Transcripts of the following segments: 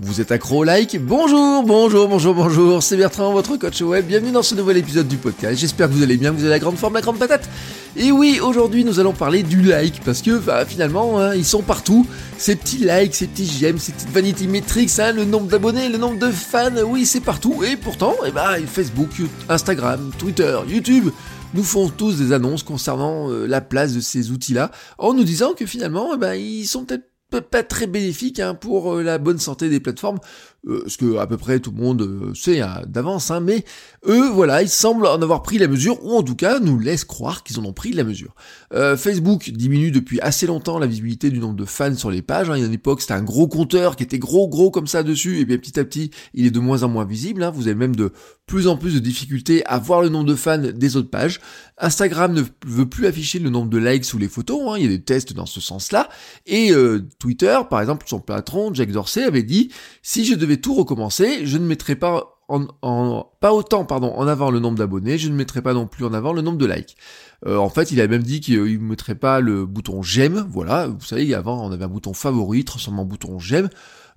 Vous êtes accro au like Bonjour, bonjour, bonjour, bonjour, c'est Bertrand, votre coach web. Bienvenue dans ce nouvel épisode du podcast. J'espère que vous allez bien, vous avez la grande forme, la grande patate. Et oui, aujourd'hui nous allons parler du like, parce que bah, finalement, hein, ils sont partout. Ces petits likes, ces petits j'aime, ces petites vanity metrics, hein, le nombre d'abonnés, le nombre de fans, oui, c'est partout. Et pourtant, eh bah, Facebook, Instagram, Twitter, YouTube nous font tous des annonces concernant euh, la place de ces outils-là, en nous disant que finalement, eh ben, ils sont peut-être pas très bénéfiques hein, pour euh, la bonne santé des plateformes, euh, ce que à peu près tout le monde euh, sait hein, d'avance, hein, mais eux, voilà, ils semblent en avoir pris la mesure, ou en tout cas nous laissent croire qu'ils en ont pris la mesure. Euh, Facebook diminue depuis assez longtemps la visibilité du nombre de fans sur les pages. Hein. Il y a une époque, c'était un gros compteur qui était gros gros comme ça dessus, et bien petit à petit, il est de moins en moins visible. Hein. Vous avez même de plus en plus de difficultés à voir le nombre de fans des autres pages. Instagram ne veut plus afficher le nombre de likes sous les photos, il y a des tests dans ce sens-là. Et Twitter, par exemple, son patron, Jack Dorsey, avait dit, si je devais tout recommencer, je ne mettrai pas en, pas autant pardon en avant le nombre d'abonnés, je ne mettrai pas non plus en avant le nombre de likes. Euh, en fait, il a même dit qu'il ne mettrait pas le bouton j'aime, voilà, vous savez, avant on avait un bouton favori transformé en bouton j'aime.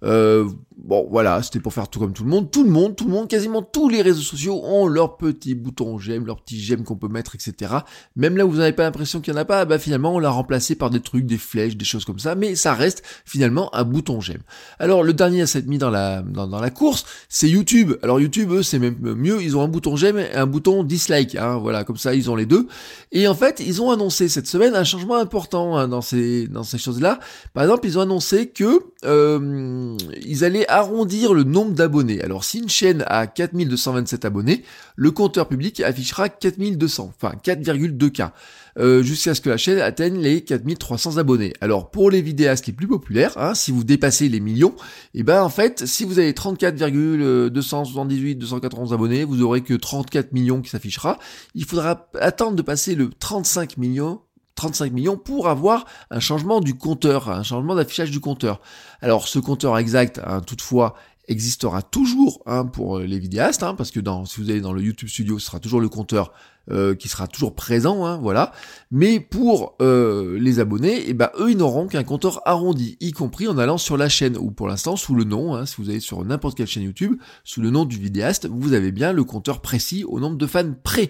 Euh, bon, voilà, c'était pour faire tout comme tout le monde. Tout le monde, tout le monde, quasiment tous les réseaux sociaux ont leur petit bouton j'aime, leur petit j'aime qu'on peut mettre, etc. Même là où vous n'avez pas l'impression qu'il n'y en a pas, bah finalement on l'a remplacé par des trucs, des flèches, des choses comme ça, mais ça reste finalement un bouton j'aime. Alors le dernier à s'être mis dans la, dans, la course, c'est YouTube. Alors YouTube, eux, c'est même mieux, ils ont un bouton j'aime et un bouton dislike, hein, voilà, comme ça ils ont les deux. Et en fait, ils ont annoncé cette semaine un changement important hein, dans ces, dans ces choses-là. Par exemple, ils ont annoncé que euh, ils allaient arrondir le nombre d'abonnés. Alors si une chaîne a 4227 abonnés, le compteur public affichera 4200, enfin 4,2K, euh, jusqu'à ce que la chaîne atteigne les 4300 abonnés. Alors pour les vidéastes les plus populaires, hein, si vous dépassez les millions, et eh ben en fait, si vous avez 34,278, 291 abonnés, vous aurez que 34 millions qui s'affichera. Il faudra attendre de passer le 35 millions 35 millions pour avoir un changement du compteur, un changement d'affichage du compteur. Alors ce compteur exact, hein, toutefois, existera toujours hein, pour les vidéastes, hein, parce que dans, si vous allez dans le YouTube Studio, ce sera toujours le compteur euh, qui sera toujours présent, voilà. Mais pour euh, les abonnés, eh ben eux ils n'auront qu'un compteur arrondi, y compris en allant sur la chaîne ou pour l'instant sous le nom. si vous allez sur n'importe quelle chaîne YouTube, sous le nom du vidéaste, vous avez bien le compteur précis au nombre de fans prêts.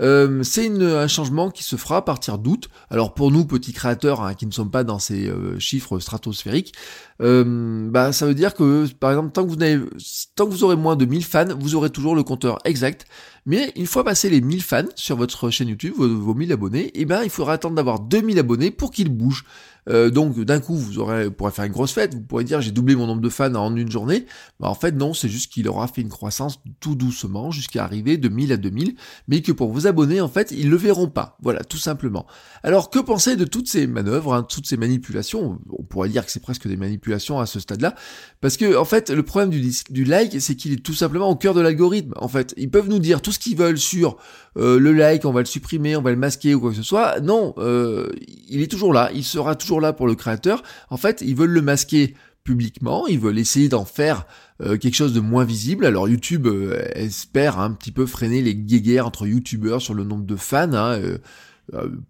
Euh, c'est un changement qui se fera à partir d'août. Alors pour nous, petits créateurs hein, qui ne sommes pas dans ces euh, chiffres stratosphériques, euh, bah, ça veut dire que par exemple, tant que, vous tant que vous aurez moins de 1000 fans, vous aurez toujours le compteur exact. Mais une fois passé les 1000 fans sur votre chaîne YouTube, vos, 1000 abonnés, et eh ben il faudra attendre d'avoir 2000 abonnés pour qu'ils bougent. Euh, donc d'un coup, vous aurez, pourrez faire une grosse fête, vous pourrez dire j'ai doublé mon nombre de fans en une journée. Bah, en fait non, c'est juste qu'il aura fait une croissance tout doucement jusqu'à arriver de 1000 à 2000, mais que pour vos abonnés, en fait, ils le verront pas. Voilà, tout simplement. Alors que penser de toutes ces manœuvres, hein, toutes ces manipulations? On pourrait dire que c'est presque des manipulations à ce stade-là, parce que en fait, le problème du, du like, c'est qu'il est tout simplement au cœur de l'algorithme. En fait, ils peuvent nous dire tout ce qu'ils veulent sur euh, le like, on va le supprimer, on va le masquer ou quoi que ce soit. Non, euh, il est toujours là, il sera toujours là pour le créateur. En fait, ils veulent le masquer publiquement, ils veulent essayer d'en faire euh, quelque chose de moins visible. Alors YouTube espère un petit peu freiner les guéguerres entre youtubeurs sur le nombre de fans. Hein,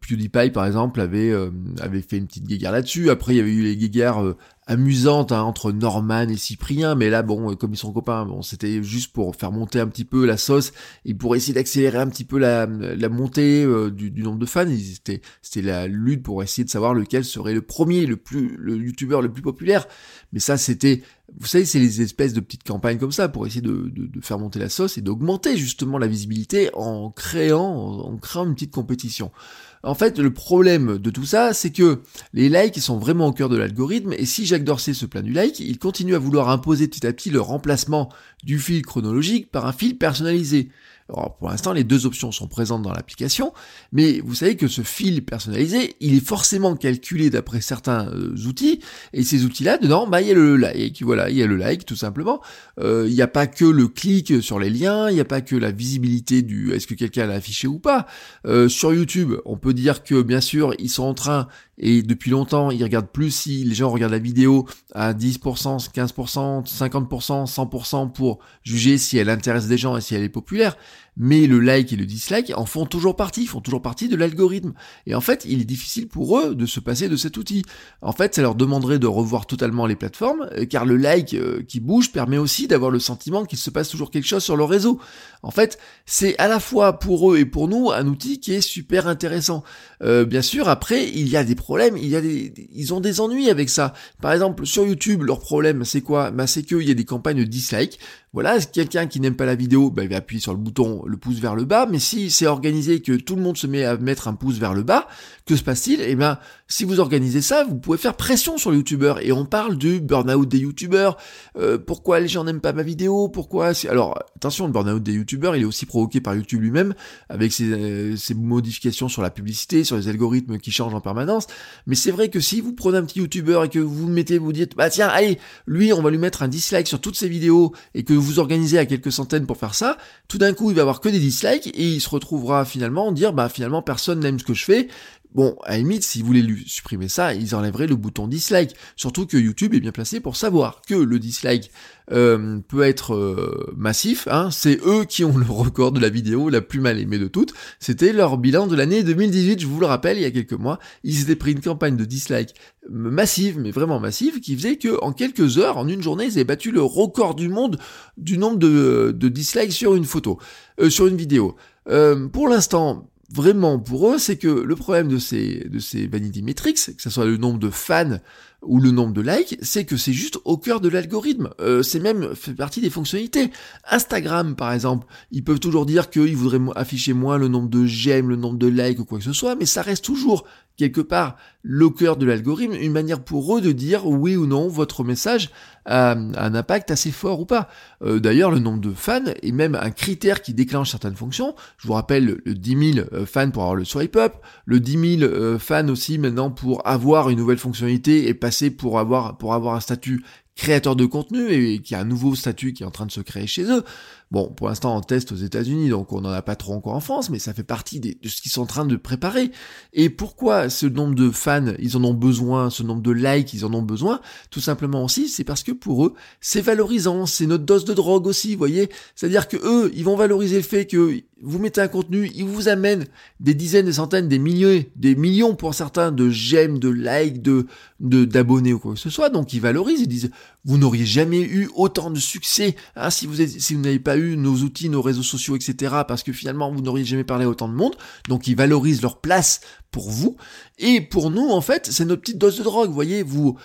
PewDiePie par exemple avait avait fait une petite guéguerre là-dessus. Après il y avait eu les guéguerres amusante hein, entre Norman et Cyprien, mais là bon, comme ils sont copains, bon, c'était juste pour faire monter un petit peu la sauce et pour essayer d'accélérer un petit peu la, la montée euh, du, nombre de fans. C'était la lutte pour essayer de savoir lequel serait le premier, le plus le youtubeur le plus populaire. Mais ça c'était, vous savez, c'est les espèces de petites campagnes comme ça pour essayer de, de, faire monter la sauce et d'augmenter justement la visibilité en créant en créant une petite compétition. En fait, le problème de tout ça, c'est que les likes sont vraiment au cœur de l'algorithme, et si Jacques Dorsey se plaint du like, il continue à vouloir imposer petit à petit le remplacement du fil chronologique par un fil personnalisé. Alors pour l'instant, les deux options sont présentes dans l'application, mais vous savez que ce fil personnalisé, il est forcément calculé d'après certains euh, outils, et ces outils-là, dedans, bah, il y a le like, voilà, il y a le like tout simplement. Euh, il n'y a pas que le clic sur les liens, il n'y a pas que la visibilité du est-ce que quelqu'un l'a affiché ou pas. Euh, sur YouTube, on peut dire que bien sûr, ils sont en train et depuis longtemps, ils regardent plus si les gens regardent la vidéo à 10%, 15%, 50%, 100% pour juger si elle intéresse des gens et si elle est populaire mais le like et le dislike en font toujours partie, font toujours partie de l'algorithme. Et en fait, il est difficile pour eux de se passer de cet outil. En fait, ça leur demanderait de revoir totalement les plateformes, euh, car le like euh, qui bouge permet aussi d'avoir le sentiment qu'il se passe toujours quelque chose sur le réseau. En fait, c'est à la fois pour eux et pour nous un outil qui est super intéressant. Euh, bien sûr, après, il y a des problèmes, il y a des, ils ont des ennuis avec ça. Par exemple, sur YouTube, leur problème, c'est quoi? Bah, C'est qu'il y a des campagnes de dislike. Voilà, quelqu'un qui n'aime pas la vidéo, bah, il va appuyer sur le bouton, le pouce vers le bas, mais si c'est organisé que tout le monde se met à mettre un pouce vers le bas, que se passe-t-il? Eh bien, si vous organisez ça, vous pouvez faire pression sur le youtubeur, et on parle du burn-out des youtubeurs, euh, pourquoi les gens n'aiment pas ma vidéo, pourquoi... Alors, attention, le burn-out des youtubeurs, il est aussi provoqué par YouTube lui-même, avec ses, euh, ses modifications sur la publicité, sur les algorithmes qui changent en permanence, mais c'est vrai que si vous prenez un petit youtubeur et que vous mettez, vous dites, bah tiens, allez, lui, on va lui mettre un dislike sur toutes ses vidéos, et que vous organisez à quelques centaines pour faire ça, tout d'un coup il va avoir que des dislikes et il se retrouvera finalement dire bah finalement personne n'aime ce que je fais. Bon, à la limite, s'ils voulaient lui supprimer ça, ils enlèveraient le bouton dislike. Surtout que YouTube est bien placé pour savoir que le dislike euh, peut être euh, massif. Hein. C'est eux qui ont le record de la vidéo la plus mal aimée de toutes. C'était leur bilan de l'année 2018, je vous le rappelle, il y a quelques mois. Ils s'étaient pris une campagne de dislike massive, mais vraiment massive, qui faisait que en quelques heures, en une journée, ils avaient battu le record du monde du nombre de, de dislikes sur une photo, euh, sur une vidéo. pour l'instant, vraiment pour eux, c'est que le problème de ces, de ces vanity metrics, que ce soit le nombre de fans ou le nombre de likes, c'est que c'est juste au cœur de l'algorithme. Euh, c'est même fait partie des fonctionnalités. Instagram, par exemple, ils peuvent toujours dire qu'ils voudraient afficher moins le nombre de j'aime, le nombre de likes ou quoi que ce soit, mais ça reste toujours quelque part le cœur de l'algorithme, une manière pour eux de dire oui ou non votre message a un impact assez fort ou pas. Euh, d'ailleurs, le nombre de fans est même un critère qui déclenche certaines fonctions. Je vous rappelle le 10 000 euh, fans pour avoir le swipe up, le 10 000 euh, fans aussi maintenant pour avoir une nouvelle fonctionnalité et passer pour avoir pour avoir un statut créateur de contenu et qui a un nouveau statut qui est en train de se créer chez eux. Bon, pour l'instant, on teste aux États-Unis, donc on n'en a pas trop encore en France, mais ça fait partie de ce qu'ils sont en train de préparer. Et pourquoi ce nombre de fans, ils en ont besoin, ce nombre de likes, ils en ont besoin? Tout simplement aussi, c'est parce que pour eux, c'est valorisant, c'est notre dose de drogue aussi, vous voyez? C'est-à-dire que eux, ils vont valoriser le fait que vous mettez un contenu, ils vous amènent des dizaines, des centaines, des milliers, des millions pour certains de j'aime, de likes, de d'abonnés ou quoi que ce soit. Donc ils valorisent, ils disent vous n'auriez jamais eu autant de succès hein, si vous si vous n'avez pas eu nos outils, nos réseaux sociaux, etc. Parce que finalement, vous n'auriez jamais parlé à autant de monde. Donc, ils valorisent leur place pour vous. Et pour nous, en fait, c'est notre petite dose de drogue. Vous voyez, vous,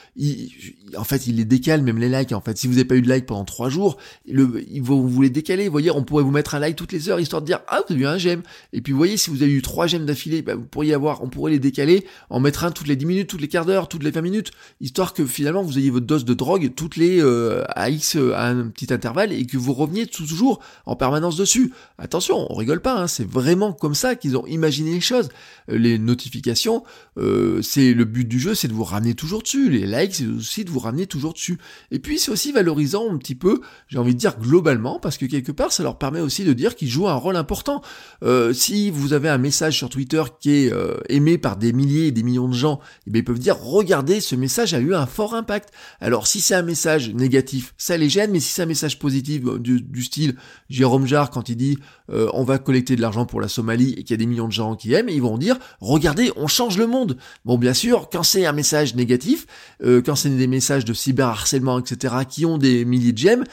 en fait, il les décale, même les likes. En fait, si vous n'avez pas eu de like pendant trois jours, le, il vous, vous les décaler. Vous voyez, on pourrait vous mettre un like toutes les heures, histoire de dire, ah, vous avez eu un j'aime. Et puis, vous voyez, si vous avez eu trois j'aime d'affilée, bah, vous pourriez avoir, on pourrait les décaler, en mettre un toutes les dix minutes, toutes les quarts d'heure, toutes les 20 minutes, histoire que finalement, vous ayez votre dose de drogue toutes les, euh, à X, euh, à un petit intervalle, et que vous reveniez toujours en permanence dessus. Attention, on rigole pas, hein, c'est vraiment comme ça qu'ils ont imaginé les choses. Euh, les notifications, euh, c'est le but du jeu, c'est de vous ramener toujours dessus. Les likes, c'est aussi de vous ramener toujours dessus. Et puis c'est aussi valorisant un petit peu, j'ai envie de dire globalement, parce que quelque part, ça leur permet aussi de dire qu'ils jouent un rôle important. Euh, si vous avez un message sur Twitter qui est euh, aimé par des milliers et des millions de gens, eh bien, ils peuvent dire regardez, ce message a eu un fort impact. Alors si c'est un message négatif, ça les gêne, mais si c'est un message positif du, du style Jérôme Jarre quand il dit on va collecter de l'argent pour la Somalie et qu'il y a des millions de gens qui aiment, ils vont dire regardez, on change le monde. Bon, bien sûr, quand c'est un message négatif, euh, quand c'est des messages de cyberharcèlement, etc., qui ont des milliers de j'aime,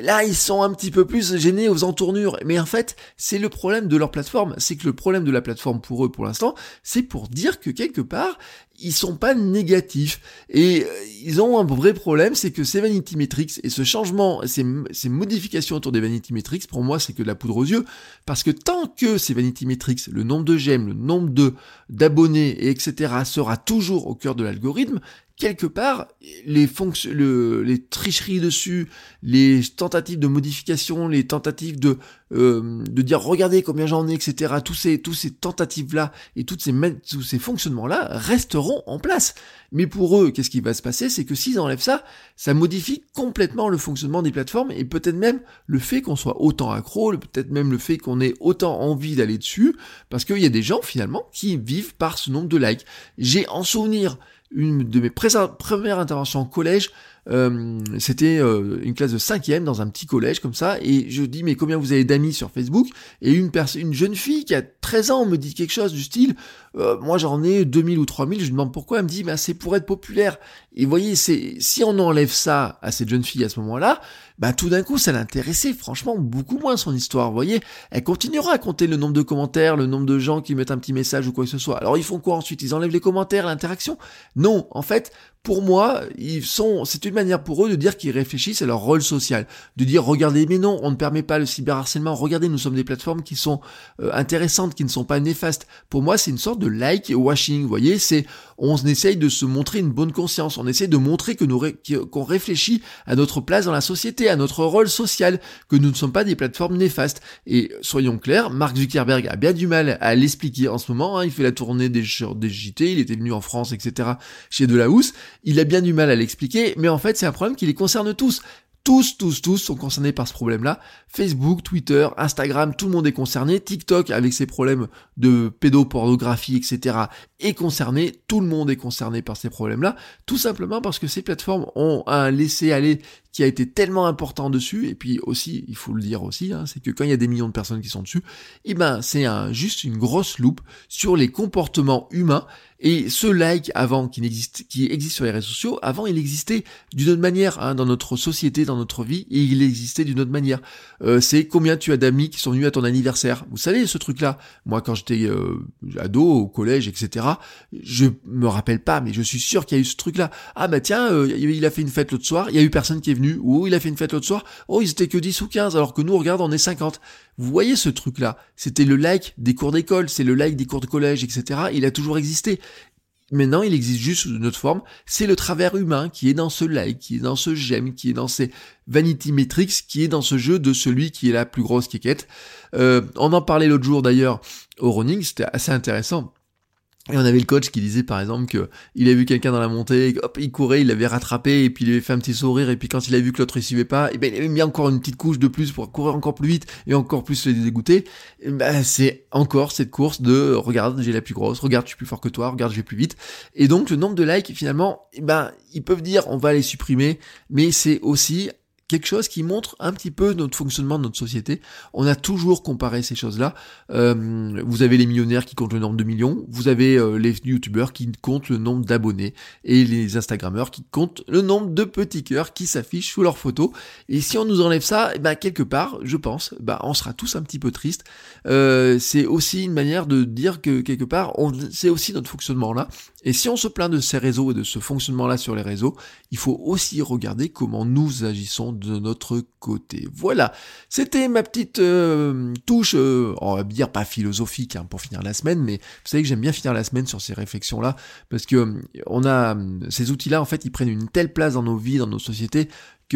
là, ils sont un petit peu plus gênés aux entournures. Mais en fait, c'est le problème de leur plateforme. C'est que le problème de la plateforme pour eux, pour l'instant, c'est pour dire que quelque part, ils sont pas négatifs. Et euh, ils ont un vrai problème, c'est que ces Vanity Metrics et ce changement, ces, ces modifications autour des Vanity Metrics, pour moi, c'est que de la poudre aux yeux. Parce que tant que ces Vanity Metrics, le nombre de j'aime, le nombre de d'abonnés, etc., sera toujours au cœur de l'algorithme, quelque part, les, le, les tricheries dessus, les tentatives de modification, les tentatives de, euh, de dire regardez combien j'en ai, etc. Tous ces, tous ces tentatives-là et toutes ces, tous ces fonctionnements-là resteront en place. Mais pour eux, qu'est-ce qui va se passer? C'est que s'ils enlèvent ça, ça modifie complètement le fonctionnement des plateformes et peut-être même le fait qu'on soit autant accro, peut-être même le fait qu'on ait autant envie d'aller dessus, parce qu'il y a des gens finalement qui vivent par ce nombre de likes. J'ai en souvenir une de mes premières interventions en collège, euh, c'était euh, une classe de cinquième dans un petit collège comme ça, et je dis mais combien vous avez d'amis sur Facebook? Et une personne, une jeune fille qui a 13 ans me dit quelque chose du style, euh, moi j'en ai 2000 ou 3000, je demande pourquoi, elle me dit bah c'est pour être populaire. Et vous voyez, c'est si on enlève ça à cette jeune fille à ce moment-là, bah tout d'un coup ça l'intéressait franchement beaucoup moins son histoire. Vous voyez, elle continuera à compter le nombre de commentaires, le nombre de gens qui mettent un petit message ou quoi que ce soit. Alors ils font quoi ensuite? Ils enlèvent les commentaires, l'interaction? Non, en fait, pour moi, ils sont, c'est une manière pour eux de dire qu'ils réfléchissent à leur rôle social, de dire regardez, mais non, on ne permet pas le cyberharcèlement. Regardez, nous sommes des plateformes qui sont euh, intéressantes, qui ne sont pas néfastes. Pour moi, c'est une sorte de like washing. Vous voyez, c'est on essaye de se montrer une bonne conscience, on essaye de montrer que nous qu'on réfléchit à notre place dans la société, à notre rôle social, que nous ne sommes pas des plateformes néfastes. Et soyons clairs, Mark Zuckerberg a bien du mal à l'expliquer en ce moment. Hein. il fait la tournée des, des JT, il était venu en France, etc. chez Delahousse il a bien du mal à l'expliquer, mais en fait c'est un problème qui les concerne tous. Tous, tous, tous sont concernés par ce problème-là. Facebook, Twitter, Instagram, tout le monde est concerné. TikTok, avec ses problèmes de pédopornographie, etc., est concerné. Tout le monde est concerné par ces problèmes-là. Tout simplement parce que ces plateformes ont un laisser-aller qui a été tellement important dessus. Et puis aussi, il faut le dire aussi, hein, c'est que quand il y a des millions de personnes qui sont dessus, eh ben, c'est un, juste une grosse loupe sur les comportements humains et ce like avant qui n'existe, qui existe sur les réseaux sociaux, avant il existait d'une autre manière hein, dans notre société, dans notre vie, et il existait d'une autre manière. Euh, c'est combien tu as d'amis qui sont venus à ton anniversaire. Vous savez ce truc-là. Moi, quand j'étais euh, ado, au collège, etc. Je me rappelle pas, mais je suis sûr qu'il y a eu ce truc-là. Ah bah tiens, euh, il a fait une fête l'autre soir. Il y a eu personne qui est venu. Ou il a fait une fête l'autre soir. Oh, ils étaient que 10 ou 15, alors que nous, regarde, on est 50. Vous voyez ce truc-là? C'était le like des cours d'école, c'est le like des cours de collège, etc. Il a toujours existé. Maintenant, il existe juste sous une autre forme. C'est le travers humain qui est dans ce like, qui est dans ce j'aime, qui est dans ces vanity metrics, qui est dans ce jeu de celui qui est la plus grosse quéquette. Euh, on en parlait l'autre jour d'ailleurs au running, c'était assez intéressant. Et on avait le coach qui disait par exemple que il a vu quelqu'un dans la montée, hop, il courait, il l'avait rattrapé et puis il avait fait un petit sourire et puis quand il a vu que l'autre il suivait pas, et ben il avait mis encore une petite couche de plus pour courir encore plus vite et encore plus se dégoûter. Ben, c'est encore cette course de regarde j'ai la plus grosse, regarde je suis plus fort que toi, regarde je vais plus vite. Et donc le nombre de likes finalement, ben ils peuvent dire on va les supprimer, mais c'est aussi quelque chose qui montre un petit peu notre fonctionnement de notre société. On a toujours comparé ces choses-là. Euh, vous avez les millionnaires qui comptent le nombre de millions, vous avez euh, les youtubeurs qui comptent le nombre d'abonnés et les instagrammeurs qui comptent le nombre de petits cœurs qui s'affichent sous leurs photos. Et si on nous enlève ça, ben quelque part, je pense, bah on sera tous un petit peu tristes. Euh, c'est aussi une manière de dire que quelque part, c'est aussi notre fonctionnement là. Et si on se plaint de ces réseaux et de ce fonctionnement-là sur les réseaux, il faut aussi regarder comment nous agissons de notre côté. Voilà, c'était ma petite euh, touche, euh, on va dire pas philosophique hein, pour finir la semaine, mais vous savez que j'aime bien finir la semaine sur ces réflexions-là, parce que euh, on a ces outils-là, en fait, ils prennent une telle place dans nos vies, dans nos sociétés,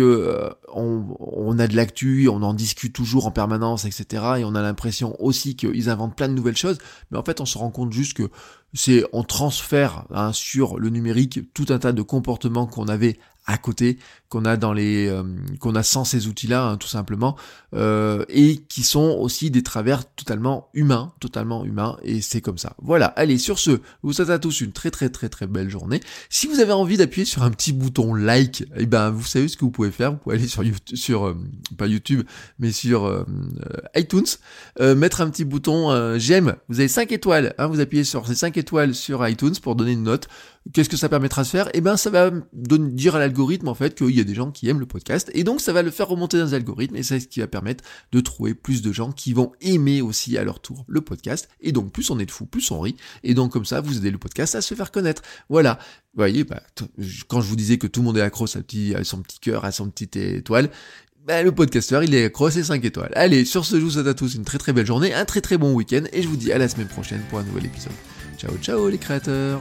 euh, on, a de l'actu, on en discute toujours en permanence, etc. Et on a l'impression aussi qu'ils inventent plein de nouvelles choses, mais en fait on se rend compte juste que c'est on transfère hein, sur le numérique tout un tas de comportements qu'on avait à côté qu'on a dans les euh, qu'on a sans ces outils-là hein, tout simplement euh, et qui sont aussi des travers totalement humains, totalement humains et c'est comme ça. Voilà. Allez sur ce, vous souhaite à tous une très très très très belle journée. Si vous avez envie d'appuyer sur un petit bouton like, eh ben vous savez ce que vous pouvez faire. Vous pouvez aller sur YouTube, sur euh, pas YouTube mais sur iTunes, mettre un petit bouton j'aime. Vous avez 5 étoiles. Hein, vous appuyez sur ces 5 étoiles sur iTunes pour donner une note. Qu'est-ce que ça permettra de faire? Eh ben, ça va dire à l'algorithme en fait qu'il y a des gens qui aiment le podcast, et donc ça va le faire remonter dans les algorithmes, et c'est ce qui va permettre de trouver plus de gens qui vont aimer aussi à leur tour le podcast. Et donc plus on est de fous, plus on rit, et donc comme ça vous aidez le podcast à se faire connaître. Voilà. Vous voyez, bah, quand je vous disais que tout le monde est accro à, petit, à son petit cœur, à son petite étoile, bah, le podcasteur, il est accro à ses 5 étoiles. Allez, sur ce, je vous souhaite à tous une très très belle journée, un très très bon week-end, et je vous dis à la semaine prochaine pour un nouvel épisode. Ciao ciao les créateurs